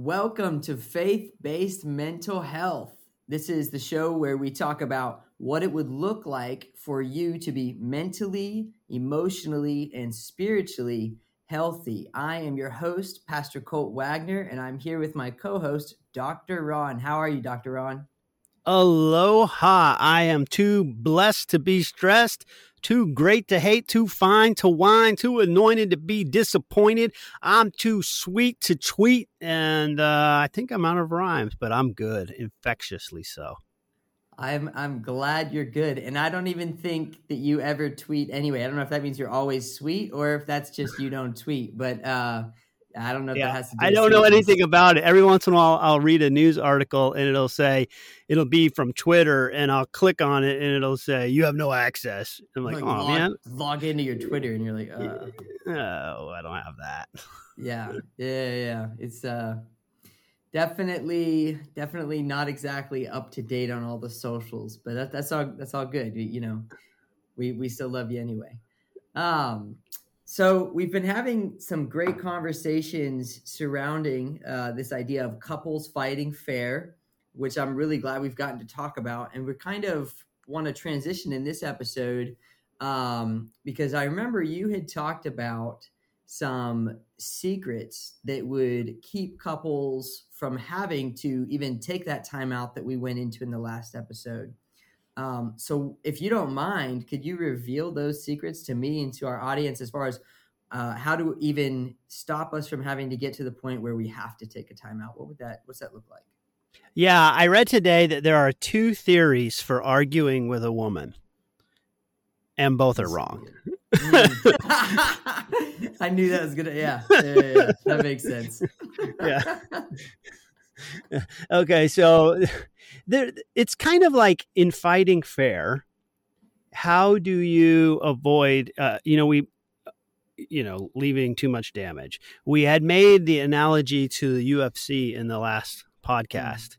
Welcome to Faith Based Mental Health. This is the show where we talk about what it would look like for you to be mentally, emotionally, and spiritually healthy. I am your host, Pastor Colt Wagner, and I'm here with my co host, Dr. Ron. How are you, Dr. Ron? Aloha. I am too blessed to be stressed, too great to hate, too fine to whine, too anointed to be disappointed. I'm too sweet to tweet, and uh, I think I'm out of rhymes, but I'm good, infectiously so. I'm I'm glad you're good, and I don't even think that you ever tweet anyway. I don't know if that means you're always sweet or if that's just you don't tweet, but uh, I don't know if Yeah, that has to do I don't know anything about it. Every once in a while, I'll read a news article and it'll say, it'll be from Twitter, and I'll click on it and it'll say, you have no access. I'm like, Like, oh, log, man. log into your Twitter and you're like, uh, Oh, I don't have that. yeah, yeah, yeah. It's uh, definitely, definitely not exactly up to date on all the socials, but that, that's all. That's all good. You, you know, we we still love you anyway. Um, so we've been having some great conversations surrounding uh, this idea of couples fighting fair, which I'm really glad we've gotten to talk about, and we kind of want to transition in this episode um, because I remember you had talked about some secrets that would keep couples from having to even take that time out that we went into in the last episode. Um, so, if you don't mind, could you reveal those secrets to me and to our audience as far as uh, how to even stop us from having to get to the point where we have to take a timeout? What would that? What's that look like? Yeah, I read today that there are two theories for arguing with a woman, and both are wrong. Mm. I knew that was gonna. Yeah, yeah, yeah, yeah. that makes sense. Yeah. okay, so there it's kind of like in fighting fair. How do you avoid uh, you know we you know leaving too much damage. We had made the analogy to the UFC in the last podcast.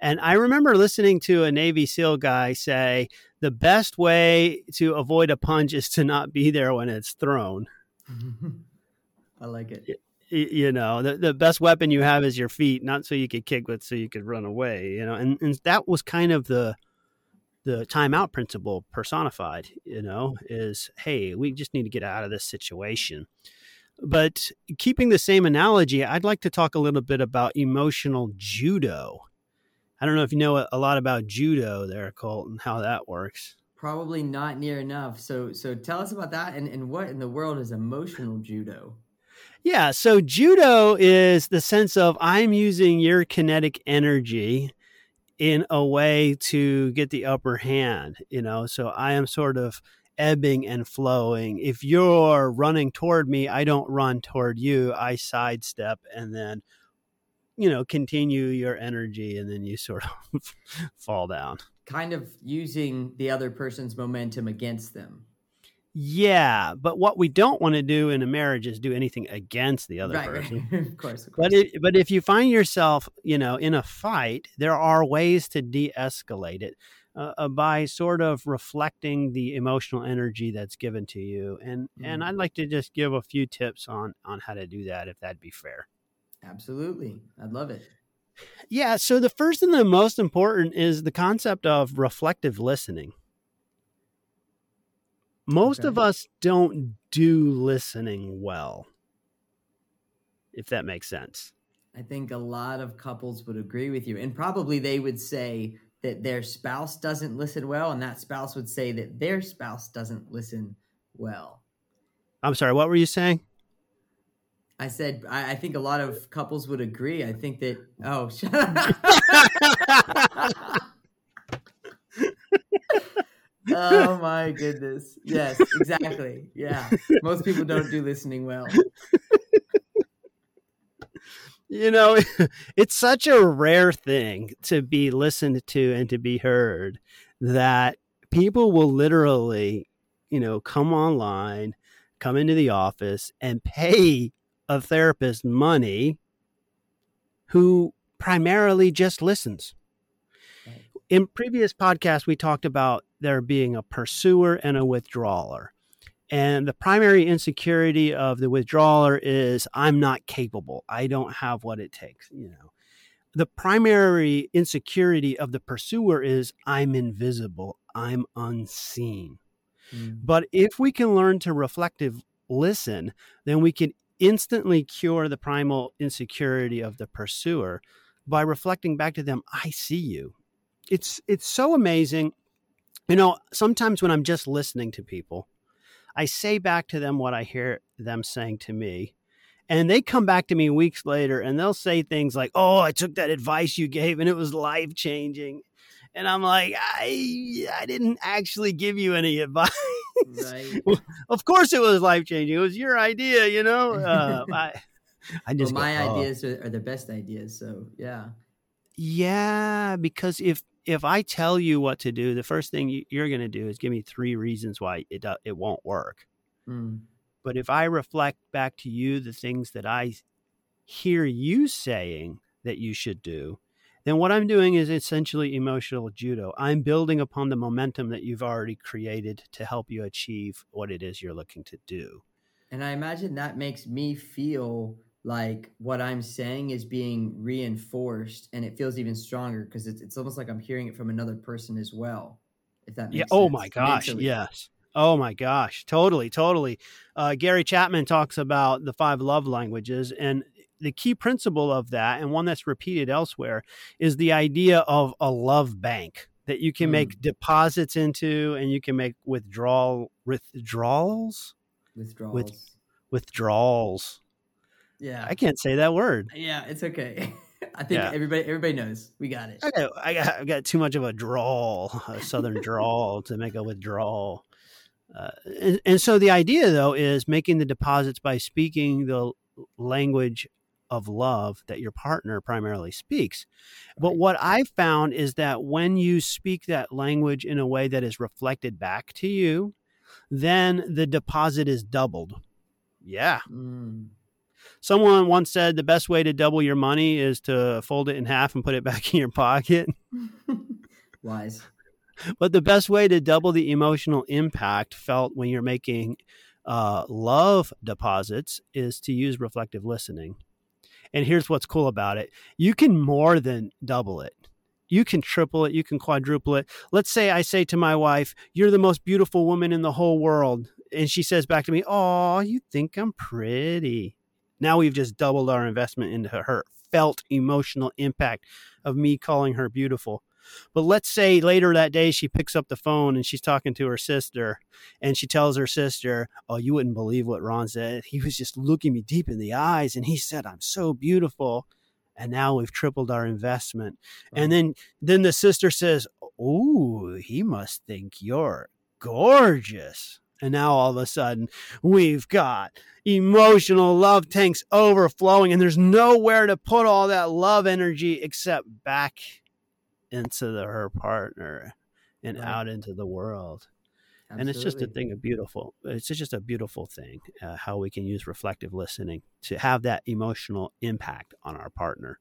And I remember listening to a Navy SEAL guy say the best way to avoid a punch is to not be there when it's thrown I like it. You know the, the best weapon you have is your feet not so you could kick but so you could run away you know and, and that was kind of the the timeout principle personified you know is hey we just need to get out of this situation but keeping the same analogy i'd like to talk a little bit about emotional judo i don't know if you know a, a lot about judo there colt and how that works Probably not near enough. So, so tell us about that, and, and what in the world is emotional judo? Yeah, so judo is the sense of I'm using your kinetic energy in a way to get the upper hand, you know. So I am sort of ebbing and flowing. If you're running toward me, I don't run toward you. I sidestep and then you know, continue your energy and then you sort of fall down. Kind of using the other person's momentum against them. Yeah, but what we don't want to do in a marriage is do anything against the other right, person. right. of course, of course. But it, but if you find yourself, you know, in a fight, there are ways to de-escalate it uh, uh, by sort of reflecting the emotional energy that's given to you. And and Mhm. I'd like to just give a few tips on on how to do that, if that'd be fair. Absolutely, I'd love it. Yeah. So the first and the most important is the concept of reflective listening. Most of us don't do listening well, if that makes sense. I think a lot of couples would agree with you, and probably they would say that their spouse doesn't listen well, and that spouse would say that their spouse doesn't listen well. I'm sorry, what were you saying? I said I, I think a lot of couples would agree. I think that oh, shut up. oh my goodness. Yes, exactly. Yeah. Most people don't do listening well. you know, it's such a rare thing to be listened to and to be heard that people will literally, you know, come online, come into the office and pay a therapist money who primarily just listens. In previous podcasts, we talked about there being a pursuer and a withdrawer. And the primary insecurity of the withdrawer is I'm not capable. I don't have what it takes, you know. The primary insecurity of the pursuer is I'm invisible. I'm unseen. Mm. But if we can learn to reflective listen, then we can instantly cure the primal insecurity of the pursuer by reflecting back to them, I see you. It's it's so amazing. You know, sometimes when I'm just listening to people, I say back to them what I hear them saying to me. And they come back to me weeks later and they'll say things like, Oh, I took that advice you gave and it was life changing. And I'm like, I I didn't actually give you any advice. Right. of course it was life changing. It was your idea, you know. Uh, I I just well, my go, oh. ideas are, are the best ideas. So yeah. Yeah, because if if I tell you what to do, the first thing you're going to do is give me three reasons why it it won't work. Mm. But if I reflect back to you the things that I hear you saying that you should do, then what I'm doing is essentially emotional judo. I'm building upon the momentum that you've already created to help you achieve what it is you're looking to do. And I imagine that makes me feel like what I'm saying is being reinforced and it feels even stronger because it's, it's almost like I'm hearing it from another person as well. If that yeah. Oh my gosh. Mentally. Yes. Oh my gosh. Totally. Totally. Uh, Gary Chapman talks about the five love languages and the key principle of that and one that's repeated elsewhere is the idea of a love bank that you can mm. make deposits into and you can make withdrawal withdrawals withdrawals with, withdrawals yeah. I can't say that word. Yeah, it's okay. I think yeah. everybody everybody knows. We got it. I got, I got, I got too much of a drawl, a southern drawl to make a withdrawal. Uh, and, and so the idea though is making the deposits by speaking the language of love that your partner primarily speaks. But what I've found is that when you speak that language in a way that is reflected back to you, then the deposit is doubled. Yeah. Mm. Someone once said the best way to double your money is to fold it in half and put it back in your pocket. Wise. But the best way to double the emotional impact felt when you're making uh, love deposits is to use reflective listening. And here's what's cool about it you can more than double it. You can triple it, you can quadruple it. Let's say I say to my wife, You're the most beautiful woman in the whole world. And she says back to me, Oh, you think I'm pretty. Now we've just doubled our investment into her felt emotional impact of me calling her beautiful. But let's say later that day she picks up the phone and she's talking to her sister and she tells her sister, Oh, you wouldn't believe what Ron said. He was just looking me deep in the eyes and he said, I'm so beautiful. And now we've tripled our investment. Right. And then then the sister says, Oh, he must think you're gorgeous. And now all of a sudden, we've got emotional love tanks overflowing, and there's nowhere to put all that love energy except back into the, her partner and right. out into the world. Absolutely. And it's just a thing of beautiful. It's just a beautiful thing uh, how we can use reflective listening to have that emotional impact on our partner.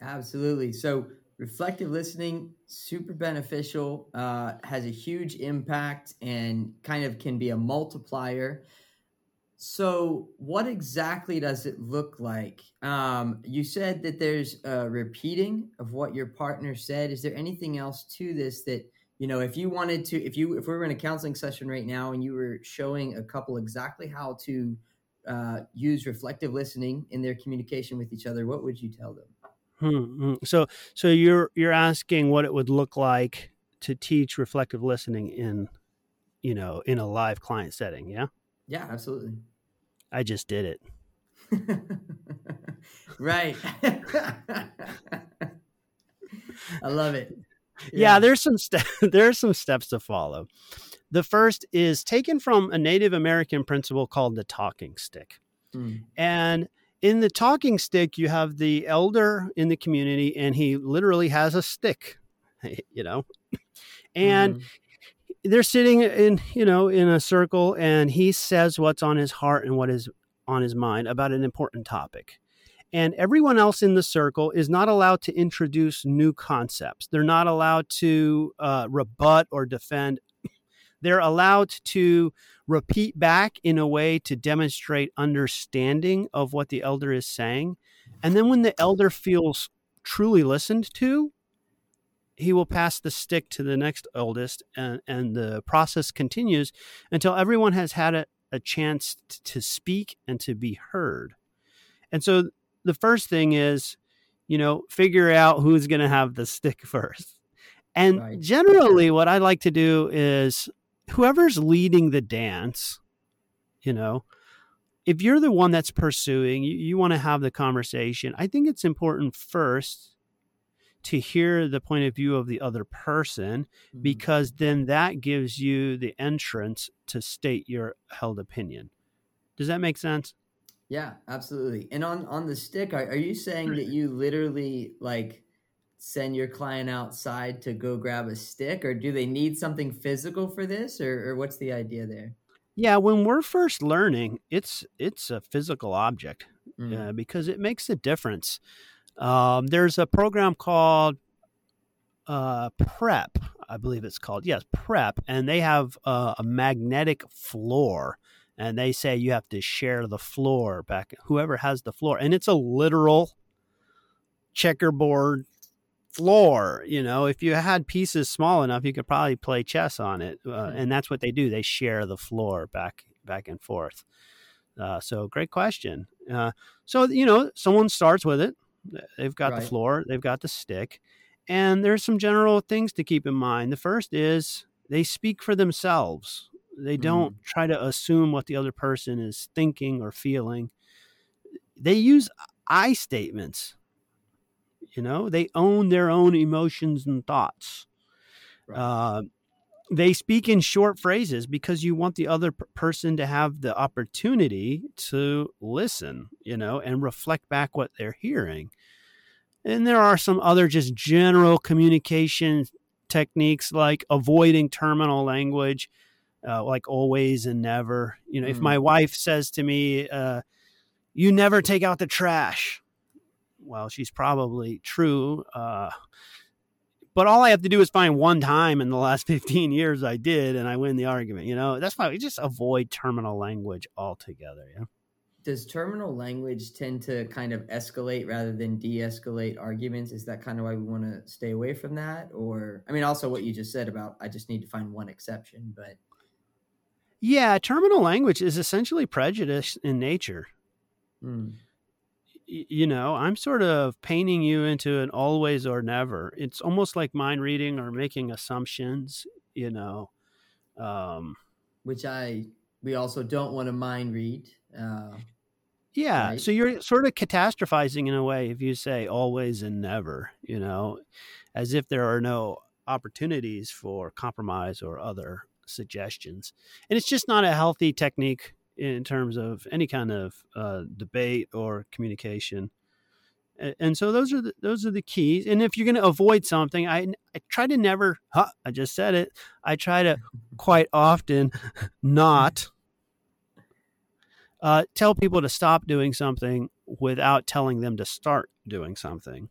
Absolutely. So reflective listening super beneficial uh, has a huge impact and kind of can be a multiplier. So what exactly does it look like? Um, you said that there's a repeating of what your partner said. Is there anything else to this that you know if you wanted to if you if we were in a counseling session right now and you were showing a couple exactly how to uh, use reflective listening in their communication with each other what would you tell them Hmm. So, so you're you're asking what it would look like to teach reflective listening in, you know, in a live client setting, yeah? Yeah, absolutely. I just did it. right. I love it. Yeah. yeah, there's some ste- there's some steps to follow. The first is taken from a Native American principle called the talking stick. Mm. And in the talking stick, you have the elder in the community, and he literally has a stick, you know, and mm. they're sitting in, you know, in a circle, and he says what's on his heart and what is on his mind about an important topic. And everyone else in the circle is not allowed to introduce new concepts. They're not allowed to uh, rebut or defend they're allowed to repeat back in a way to demonstrate understanding of what the elder is saying. And then when the elder feels truly listened to, he will pass the stick to the next oldest, and, and the process continues until everyone has had a, a chance t- to speak and to be heard. And so the first thing is, you know, figure out who's going to have the stick first. And right. generally, what I like to do is whoever's leading the dance, you know, if you're the one that's pursuing, you, you want to have the conversation. I think it's important first to hear the point of view of the other person mm-hmm. because then that gives you the entrance to state your held opinion. Does that make sense? Yeah, absolutely. And on on the stick, are, are you saying that you literally like send your client outside to go grab a stick, or do they need something physical for this, or, or what's the idea there? Yeah, when we're first learning, it's it's a physical object mm. uh, because it makes a difference. Um, there's a program called uh, Prep, I believe it's called. Yes, Prep, and they have uh, a magnetic floor, and they say you have to share the floor back. Whoever has the floor, and it's a literal checkerboard floor. You know, if you had pieces small enough, you could probably play chess on it, uh, and that's what they do. They share the floor back back and forth. Uh, so great question. Uh, so you know, someone starts with it They've got right. the floor, they've got the stick. And there's some general things to keep in mind. The first is they speak for themselves. They don't mm. try to assume what the other person is thinking or feeling. They use I statements. You know, they own their own emotions and thoughts. Right. Uh, they speak in short phrases because you want the other person to have the opportunity to listen, you know, and reflect back what they're hearing. And there are some other just general communication techniques like avoiding terminal language, uh, like always and never. You know, mm. if my wife says to me, uh, you never take out the trash, well, she's probably true. Uh, but all I have to do is find one time in the last 15 years I did, and I win the argument. You know, that's why we just avoid terminal language altogether. Yeah. Does terminal language tend to kind of escalate rather than de-escalate arguments? Is that kind of why we want to stay away from that? Or, I mean, also what you just said about I just need to find one exception, but yeah, terminal language is essentially prejudice in nature. Mm you know, I'm sort of painting you into an always or never. It's almost like mind reading or making assumptions, you know. Um, Which I, we also don't want to mind read. Uh, yeah. Right? So you're sort of catastrophizing in a way if you say always and never, you know, as if there are no opportunities for compromise or other suggestions. And it's just not a healthy technique in terms of any kind of uh, debate or communication. And so those are the, those are the keys. And if you're going to avoid something, I, I try to never. Huh, I just said it. I try to quite often not uh, tell people to stop doing something without telling them to start doing something.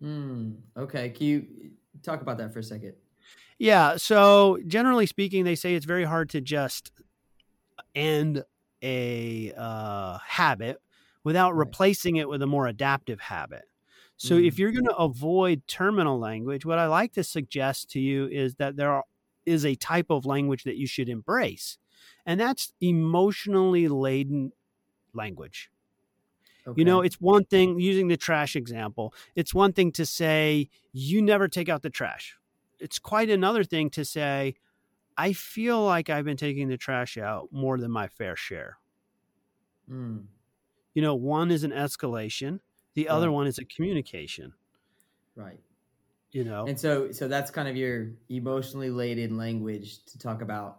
Mm, okay, can you talk about that for a second? Yeah. So generally speaking, they say it's very hard to just end a uh, habit without replacing it with a more adaptive habit. So mm-hmm. if you're going to avoid terminal language, what I like to suggest to you is that there are, is a type of language that you should embrace, and that's emotionally laden language. Okay. You know, it's one thing using the trash example. It's one thing to say you never take out the trash. It's quite another thing to say I feel like I've been taking the trash out more than my fair share. Mm. You know, one is an escalation, the right. other one is a communication. Right. You know. And so so that's kind of your emotionally laden language to talk about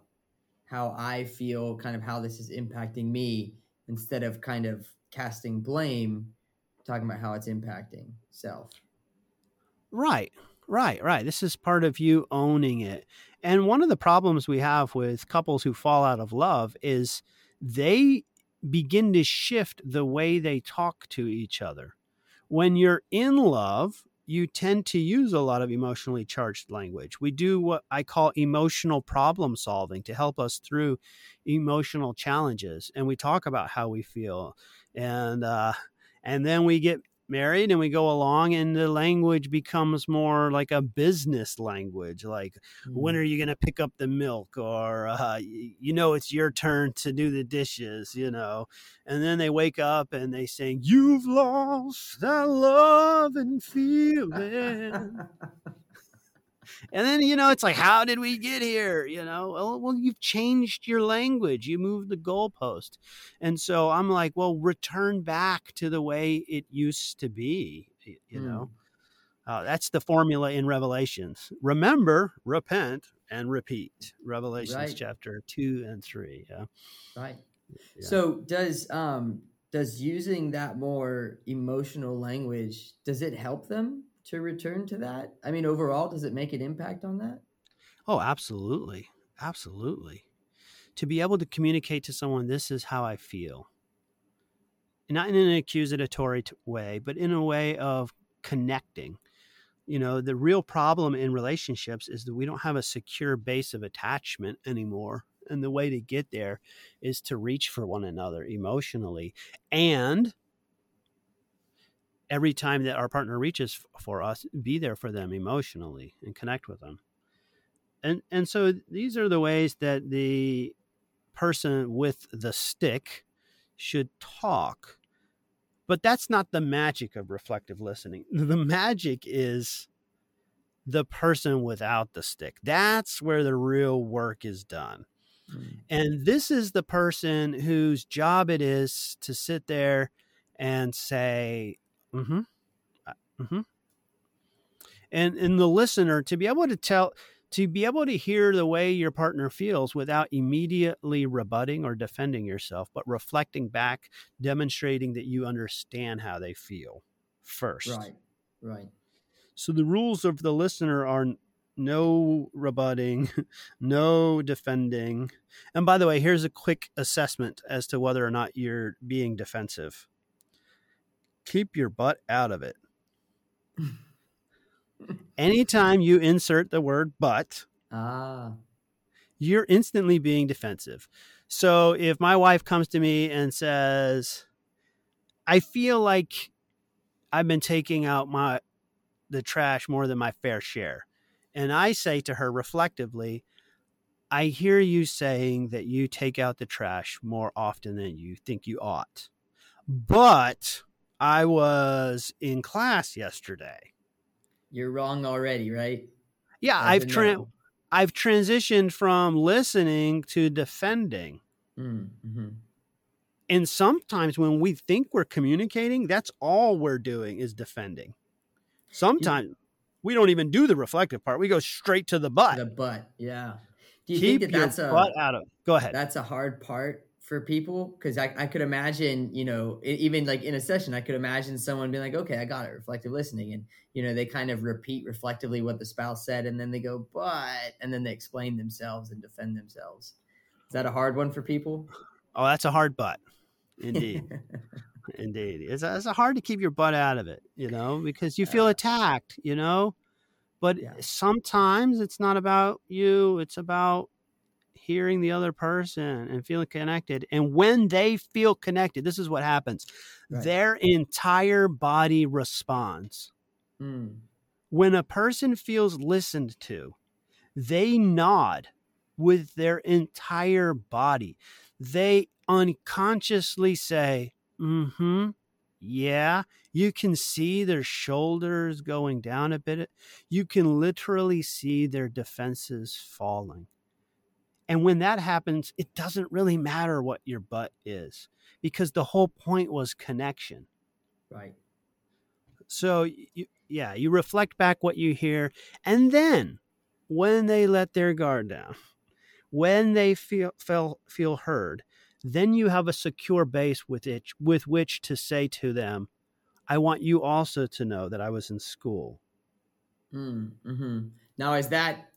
how I feel, kind of how this is impacting me instead of kind of casting blame, talking about how it's impacting self. Right. Right, right. This is part of you owning it. And one of the problems we have with couples who fall out of love is they begin to shift the way they talk to each other. When you're in love, you tend to use a lot of emotionally charged language. We do what I call emotional problem solving to help us through emotional challenges, and we talk about how we feel, and uh, and then we get married and we go along and the language becomes more like a business language like mm. when are you going to pick up the milk? or uh, you know it's your turn to do the dishes you know? And then they wake up and they sing you've lost that love and feeling and then you know it's like how did we get here? You know? Well, well you've changed your language. You moved the goalpost. And so i'm like well return back to the way it used to be you mm. know uh, that's the formula in revelations. Remember repent and repeat. Revelations right. chapter 2 and 3 yeah. Right. Yeah. so does um does using that more emotional language does it help them to return to that? I mean, overall, does it make an impact on that? Oh, absolutely. Absolutely. To be able to communicate to someone, this is how I feel. Not in an accusatory way, but in a way of connecting. You know, the real problem in relationships is that we don't have a secure base of attachment anymore. And the way to get there is to reach for one another emotionally and every time that our partner reaches for us, be there for them emotionally and connect with them. And and so these are the ways that the person with the stick should talk. But that's not the magic of reflective listening. The magic is the person without the stick. That's where the real work is done. Mm. And this is the person whose job it is to sit there and say, Mm-hmm. Uh, mm-hmm. And and the listener to be able to tell to be able to hear the way your partner feels without immediately rebutting or defending yourself, but reflecting back, demonstrating that you understand how they feel first. Right. Right. So the rules of the listener are no rebutting, no defending. And by the way, here's a quick assessment as to whether or not you're being defensive keep your butt out of it. Anytime you insert the word but, ah. you're instantly being defensive. So if my wife comes to me and says, I feel like I've been taking out my the trash more than my fair share. And I say to her reflectively, I hear you saying that you take out the trash more often than you think you ought. But I was in class yesterday. You're wrong already, right? Yeah, I've tra- I've transitioned from listening to defending. Mm, mm-hmm. And sometimes when we think we're communicating, that's all we're doing is defending. Sometimes we don't even do the reflective part. We go straight to the butt. The butt, yeah. Do you Keep think that that's a butt out of? Go ahead. That's a hard part for people because I, I could imagine you know even like in a session i could imagine someone being like okay i got it reflective listening and you know they kind of repeat reflectively what the spouse said and then they go but and then they explain themselves and defend themselves. Is that a hard one for people? Oh that's a hard butt. Indeed. Indeed. It's, it's hard to keep your butt out of it you know because you feel attacked you know? But yeah. sometimes it's not about you it's about hearing the other person and feeling connected. And when they feel connected, this is what happens right. their entire body responds. Mm. When a person feels listened to, they nod with their entire body. They unconsciously say, mm hmm, yeah. You can see their shoulders going down a bit. You can literally see their defenses falling. And when that happens, it doesn't really matter what your butt is because the whole point was connection. Right. So, you, yeah, you reflect back what you hear. And then when they let their guard down, when they feel, feel, feel heard, then you have a secure base with it, with which to say to them, I want you also to know that I was in school. Mm, hmm Now, is that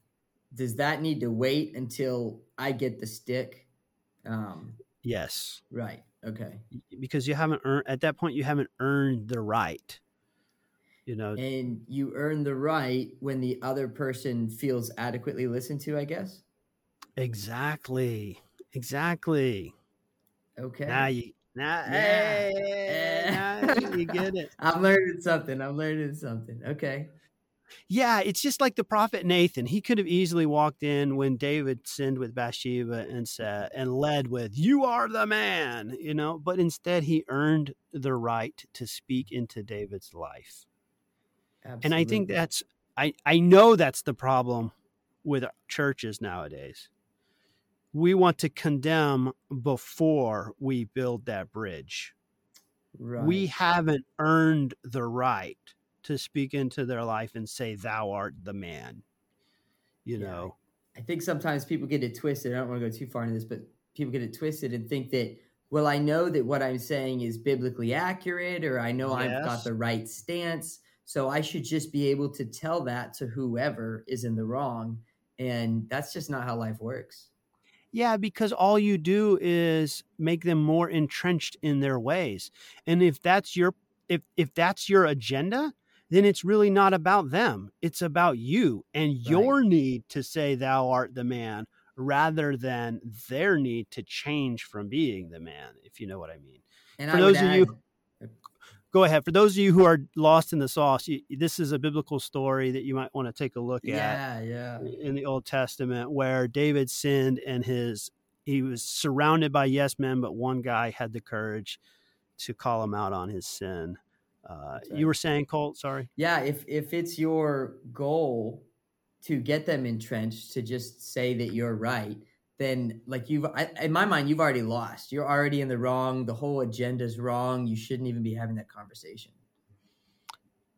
does that need to wait until I get the stick? Um, yes. Right. Okay. Because you haven't earned at that point. You haven't earned the right. You know, and you earn the right when the other person feels adequately listened to, I guess. Exactly. Exactly. Okay. Now you now, Yeah. hey, now you get it. I'm learning something. I'm learning something. Okay. Yeah, it's just like the prophet Nathan. He could have easily walked in when David sinned with Bathsheba and said and led with "You are the man," you know. But instead, he earned the right to speak into David's life. And I think that's I I know that's the problem with churches nowadays. We want to condemn before we build that bridge. right. We haven't earned the right to speak into their life and say thou art the man. You Yeah, know. I think sometimes people get it twisted. I don't want to go too far into this, but people get it twisted and think that, well, I know that what I'm saying is biblically accurate, or I know I've got the right stance. So I should just be able to tell that to whoever is in the wrong. And that's just not how life works. Yeah, because all you do is make them more entrenched in their ways. And if that's your if if that's your agenda, then it's really not about them. It's about you and your need to say thou art the man rather than their need to change from being the man, if you know what I mean. And For I those of you- Go ahead. For those of you who are lost in the sauce, you, this is a biblical story that you might want to take a look at. yeah, yeah. in the Old Testament where David sinned and his he was surrounded by yes men, but one guy had the courage to call him out on his sin. Uh, That's You were saying, Colt? Sorry. Yeah, if if it's your goal to get them entrenched to just say that you're right, then like you've I, in my mind you've already lost. You're already in the wrong. The whole agenda's wrong. You shouldn't even be having that conversation.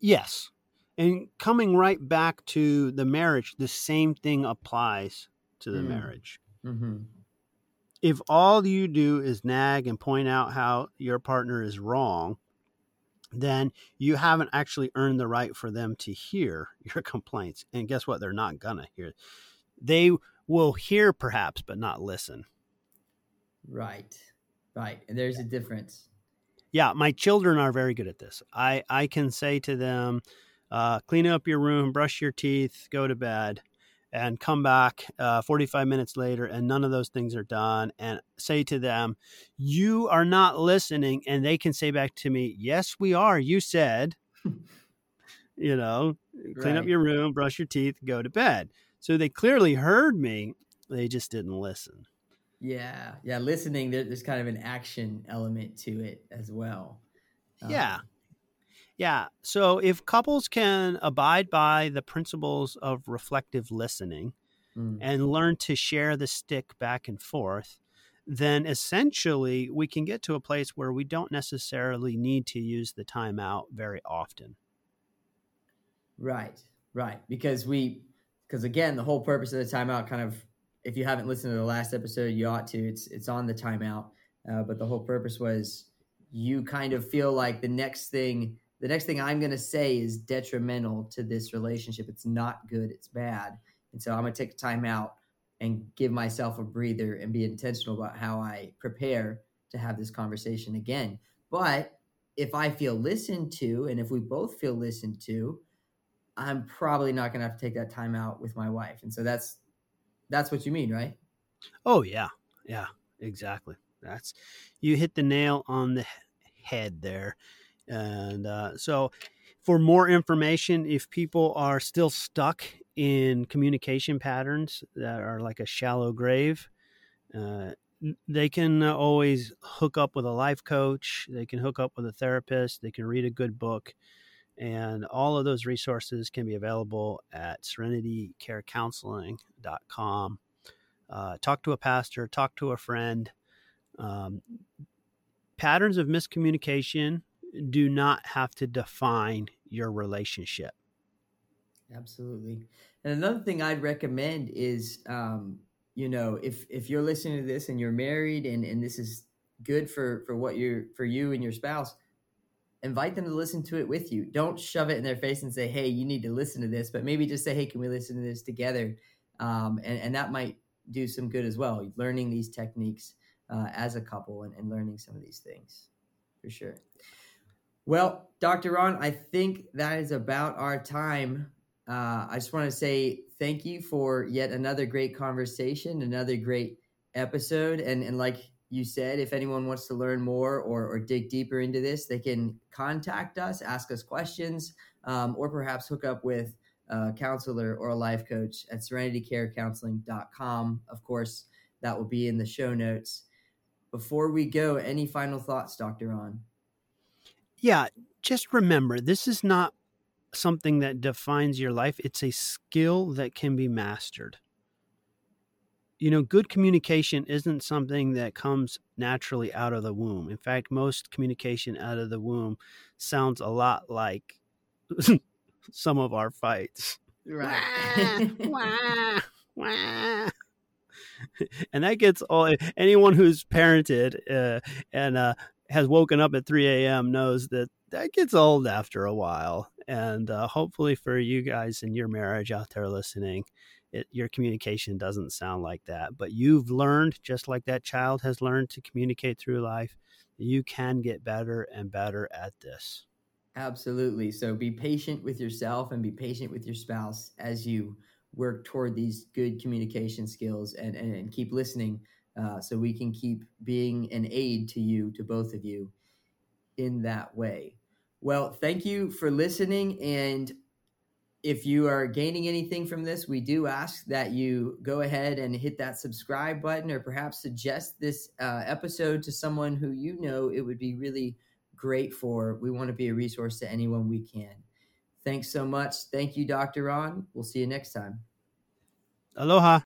Yes. And coming right back to the marriage, the same thing applies to the Mm. marriage. Mm-hmm. If all you do is nag and point out how your partner is wrong, then you haven't actually earned the right for them to hear your complaints. And guess what? They're not going to hear. They will hear perhaps, but not listen. Right, right. And there's a difference. Yeah, my children are very good at this. I, I can say to them, uh, clean up your room, brush your teeth, go to bed, and come back uh, 45 minutes later, and none of those things are done. And say to them, You are not listening. And they can say back to me, Yes, we are. You said, you know, clean up your room, brush your teeth, go to bed. So they clearly heard me. They just didn't listen. Yeah, yeah. Listening, there, there's kind of an action element to it as well. Um, Yeah. So if couples can abide by the principles of reflective listening mm, and learn to share the stick back and forth, then essentially we can get to a place where we don't necessarily need to use the timeout very often. Right, right. Because we, because again, the whole purpose of the timeout kind of, if you haven't listened to the last episode, you ought to. It's it's on the timeout. Uh, but the whole purpose was you kind of feel like the next thing, the next thing I'm going to say is detrimental to this relationship. It's not good. It's bad. And so I'm going to take time out and give myself a breather and be intentional about how I prepare to have this conversation again. But if I feel listened to, and if we both feel listened to, I'm probably not going to have to take that time out with my wife. And so that's that's what you mean, right? Oh yeah. Yeah, exactly. That's you hit the nail on the head there. And uh, so for more information, if people are still stuck in communication patterns that are like a shallow grave, uh, they can always hook up with a life coach. They can hook up with a therapist. They can read a good book. And all of those resources can be available at serenitycarecounseling.com. Uh, talk to a pastor, talk to a friend. Um, patterns of miscommunication do not have to define your relationship. Absolutely. And another thing I'd recommend is, um, you know, if if you're listening to this and you're married and and this is good for for what you're for you and your spouse, invite them to listen to it with you. Don't shove it in their face and say, "Hey, you need to listen to this," but maybe just say, "Hey, can we listen to this together?" Um, and and that might do some good as well. Learning these techniques uh, as a couple and, and learning some of these things for sure. Well, Dr. Ron, I think that is about our time. Uh, I just want to say thank you for yet another great conversation, another great episode. And, and like you said, if anyone wants to learn more or, or dig deeper into this, they can contact us, ask us questions, um, or perhaps hook up with a counselor or a life coach at serenitycarecounseling.com. Of course, that will be in the show notes. Before we go, any final thoughts, Dr. Ron? Yeah, just remember this is not something that defines your life, it's a skill that can be mastered you know, good communication isn't something that comes naturally out of the womb. In fact, most communication out of the womb sounds a lot like some of our fights. Right. wah, wah. and that gets all anyone who's parented uh, and uh, has woken up at 3 a.m. knows that that gets old after a while. And uh, hopefully, for you guys in your marriage out there listening, it, your communication doesn't sound like that. But you've learned, just like that child has learned to communicate through life, you can get better and better at this. Absolutely. So be patient with yourself and be patient with your spouse as you work toward these good communication skills and, and, and keep listening uh, so we can keep being an aid to you, to both of you in that way. Well, thank you for listening. And if you are gaining anything from this, we do ask that you go ahead and hit that subscribe button or perhaps suggest this uh, episode to someone who you know it would be really great for. We want to be a resource to anyone we can. Thanks so much. Thank you, Dr. Ron. We'll see you next time. Aloha.